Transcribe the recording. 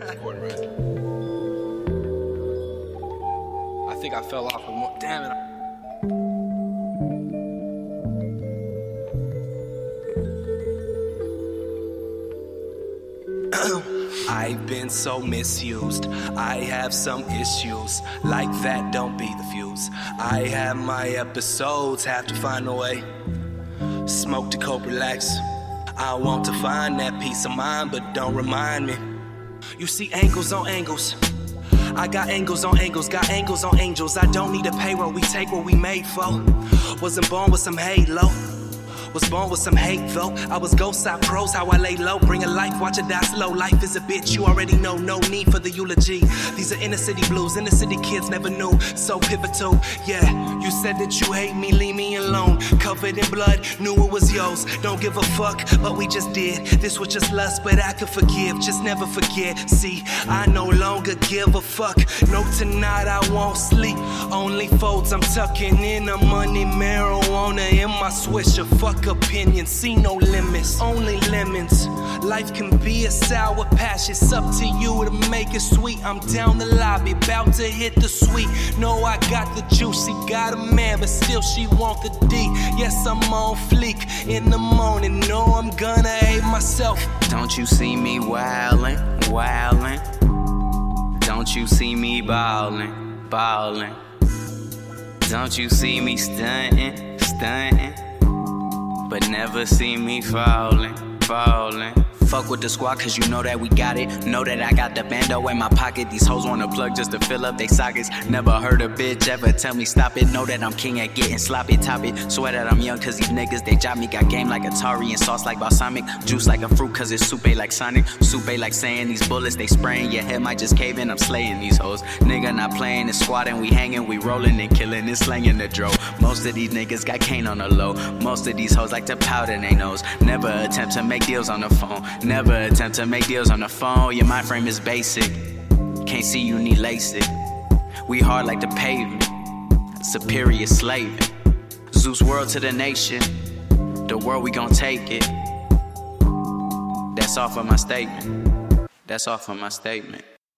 Recording, right? I think I fell off. One. Damn it. I've been so misused. I have some issues. Like that, don't be the fuse. I have my episodes, have to find a way. Smoke to cope, relax. I want to find that peace of mind, but don't remind me. You see angles on angles. I got angles on angles, got angles on angels. I don't need a payroll, we take what we made for. Wasn't born with some halo. Was born with some hate though. I was ghost side pros, how I lay low. Bring a life, watch it die slow. Life is a bitch, you already know. No need for the eulogy. These are inner city blues, inner city kids never knew. So pivotal, yeah. You said that you hate me, leave me alone. Covered in blood, knew it was yours. Don't give a fuck, but we just did. This was just lust, but I could forgive. Just never forget. See, I no longer give a fuck. No, tonight I won't sleep. Only folds I'm tucking in the money, marijuana in my swisher. Fuck opinion, see no limits, only lemons. Life can be a sour patch, it's up to you to make it sweet. I'm down the lobby, about to hit the sweet. No, I got the juice, got a man, but still she want the D. Yes, I'm on fleek in the morning. No, I'm gonna hate myself. Don't you see me wildin', wildin'? Don't you see me ballin', ballin'? Don't you see me stuntin', stuntin'? But never see me falling, fallin'. Fuck with the squad, cause you know that we got it. Know that I got the bando in my pocket. These hoes wanna plug just to fill up they sockets. Never heard a bitch ever tell me stop it. Know that I'm king at getting sloppy, top it. Swear that I'm young, cause these niggas, they job me. Got game like Atari and sauce like balsamic. Juice like a fruit, cause it's soupe eh, like Sonic. Soupe eh, like Saiyan these bullets, they spraying. Your head might just cave in, I'm slaying these hoes. Nigga not playing, squad and we hanging, we rolling and killing and slanging the dro. Most of these niggas got cane on the low. Most of these hoes like to powder they nose. Never attempt to make deals on the phone. Never attempt to make deals on the phone. Your mind frame is basic. Can't see you need LASIK. We hard like the pavement. Superior slaving. Zeus world to the nation. The world we gon' take it. That's off of my statement. That's off of my statement.